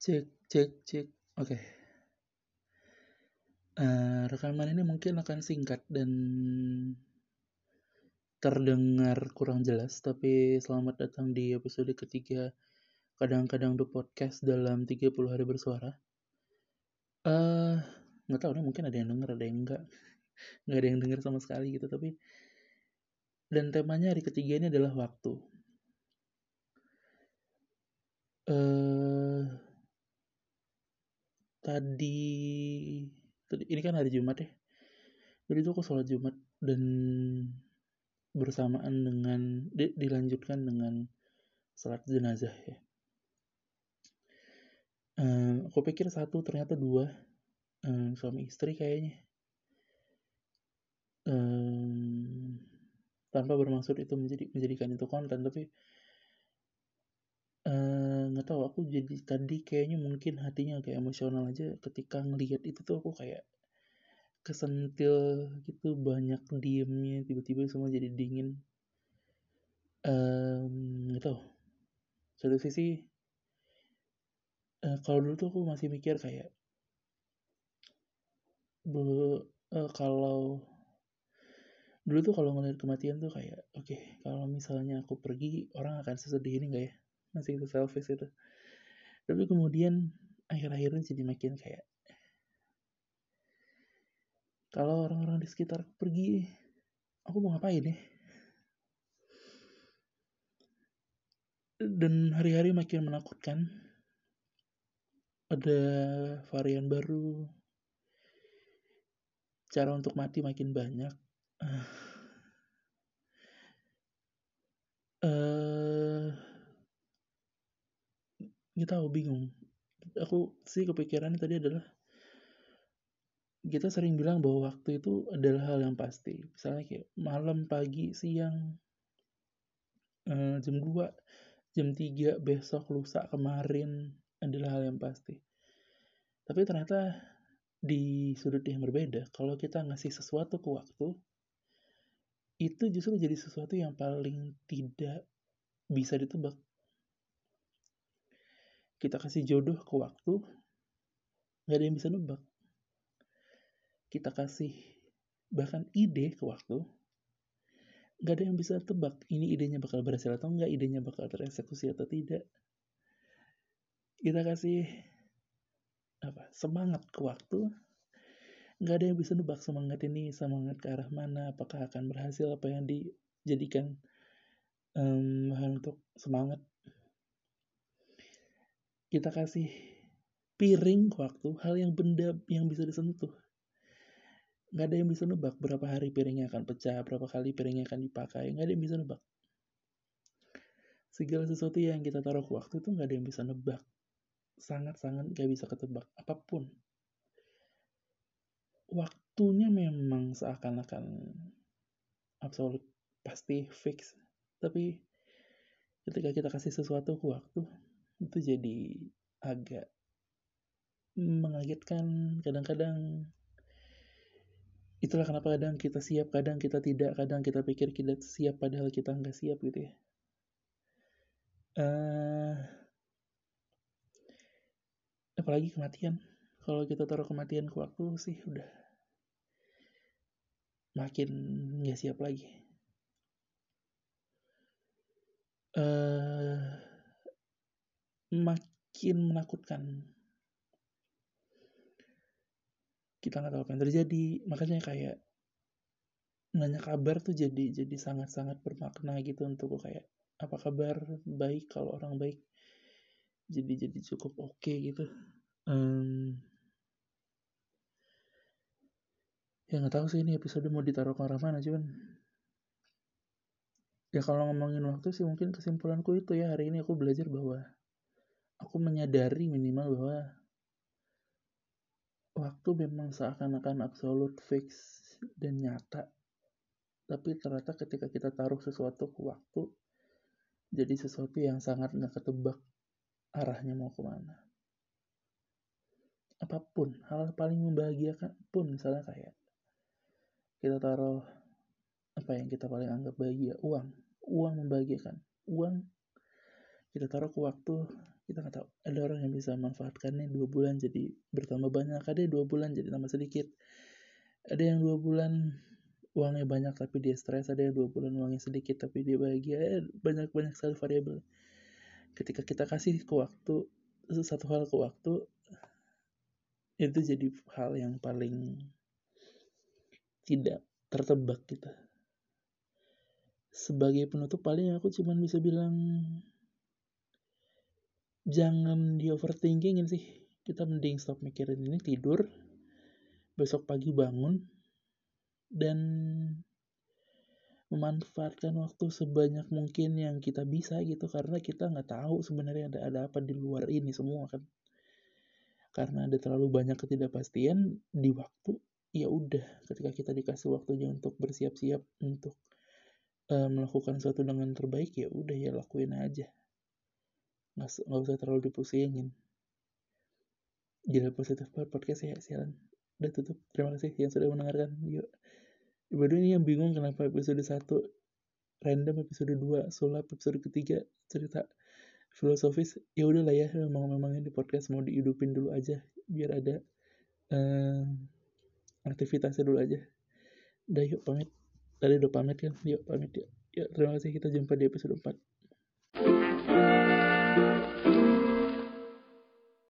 Cek, cek, cek. Oke. Eh, rekaman ini mungkin akan singkat dan terdengar kurang jelas, tapi selamat datang di episode ketiga Kadang-kadang The Podcast dalam 30 hari bersuara. Eh, nggak tahu deh, mungkin ada yang denger, ada yang enggak. Nggak ada yang denger sama sekali gitu, tapi dan temanya hari ketiga ini adalah waktu. Eh, tadi ini kan hari Jumat ya. Jadi itu aku sholat Jumat dan bersamaan dengan di, dilanjutkan dengan sholat jenazah ya. Um, aku pikir satu ternyata dua um, suami istri kayaknya. Um, tanpa bermaksud itu menjadi menjadikan itu konten tapi tahu aku jadi tadi kayaknya mungkin hatinya kayak emosional aja ketika ngelihat itu tuh aku kayak kesentil gitu banyak diemnya tiba-tiba semua jadi dingin. Um, tahu. Satu sisi uh, kalau dulu tuh aku masih mikir kayak bu uh, kalau dulu tuh kalau ngeliat kematian tuh kayak oke okay, kalau misalnya aku pergi orang akan sesedih ini gak ya masih itu selfish itu tapi kemudian akhir-akhirnya jadi makin kayak kalau orang-orang di sekitar pergi aku mau ngapain ya? Dan hari-hari makin menakutkan. Ada varian baru. Cara untuk mati makin banyak. Uh, nggak tahu bingung aku sih kepikiran tadi adalah kita sering bilang bahwa waktu itu adalah hal yang pasti. Misalnya kayak malam, pagi, siang, uh, jam 2, jam 3, besok, lusa, kemarin adalah hal yang pasti. Tapi ternyata di sudut yang berbeda, kalau kita ngasih sesuatu ke waktu, itu justru jadi sesuatu yang paling tidak bisa ditebak. Kita kasih jodoh ke waktu, nggak ada yang bisa nebak kita kasih bahkan ide ke waktu, nggak ada yang bisa tebak ini idenya bakal berhasil atau enggak, idenya bakal tereksekusi atau tidak. Kita kasih apa semangat ke waktu, nggak ada yang bisa nebak semangat ini semangat ke arah mana, apakah akan berhasil apa yang dijadikan um, untuk semangat. Kita kasih piring waktu, hal yang benda yang bisa disentuh nggak ada yang bisa nebak berapa hari piringnya akan pecah, berapa kali piringnya akan dipakai, nggak ada yang bisa nebak. Segala sesuatu yang kita taruh waktu itu nggak ada yang bisa nebak. Sangat-sangat nggak bisa ketebak apa pun. Waktunya memang seakan-akan absolut pasti fix. Tapi ketika kita kasih sesuatu ke waktu, itu jadi agak mengagetkan kadang-kadang itulah kenapa kadang kita siap, kadang kita tidak, kadang kita pikir kita siap padahal kita nggak siap gitu ya. Uh, apalagi kematian. Kalau kita taruh kematian ke waktu sih udah makin nggak siap lagi. Uh, makin menakutkan. Kita nggak tahu apa yang terjadi. Makanya kayak nanya kabar tuh jadi jadi sangat-sangat bermakna gitu untuk kayak apa kabar? Baik. Kalau orang baik jadi jadi cukup oke okay gitu. Um, ya nggak tahu sih ini episode mau ditaruh ke arah mana cuman ya kalau ngomongin waktu sih mungkin kesimpulanku itu ya. Hari ini aku belajar bahwa aku menyadari minimal bahwa waktu memang seakan-akan absolut fix dan nyata. Tapi ternyata ketika kita taruh sesuatu ke waktu jadi sesuatu yang sangat nggak ketebak arahnya mau ke mana. Apa pun hal paling membahagiakan pun misalnya kayak kita taruh apa yang kita paling anggap bahagia uang. Uang membahagiakan. Uang kita taruh ke waktu kita nggak tahu. Ada orang yang bisa manfaatkannya dua bulan jadi bertambah banyak ada dua bulan jadi tambah sedikit. Ada yang dua bulan uangnya banyak tapi dia stres ada yang dua bulan uangnya sedikit tapi dia bahagia. Eh, banyak banyak sekali variabel. Ketika kita kasih ke waktu satu hal ke waktu itu jadi hal yang paling tidak tertebak kita. Sebagai penutup paling aku cuman bisa bilang jangan di overthinkingin sih. Kita mending stop mikirin ini tidur. Besok pagi bangun. Dan memanfaatkan waktu sebanyak mungkin yang kita bisa gitu. Karena kita nggak tahu sebenarnya ada ada apa di luar ini semua kan. Karena ada terlalu banyak ketidakpastian di waktu ya udah. Ketika kita dikasih waktunya untuk bersiap-siap untuk uh, melakukan sesuatu dengan terbaik ya udah ya lakuin aja nggak usah terlalu dipusingin. Gila positif podcast ya sialan. Udah tutup. Terima kasih yang sudah mendengarkan. Yuk. Baru ini yang bingung kenapa episode 1 random episode 2 sulap episode ketiga cerita filosofis. Ya udahlah ya memang memangnya di podcast mau dihidupin dulu aja biar ada uh, aktivitasnya dulu aja. Udah yuk pamit. Tadi udah pamit kan? Yuk pamit yuk, yuk terima kasih. Kita jumpa di episode 4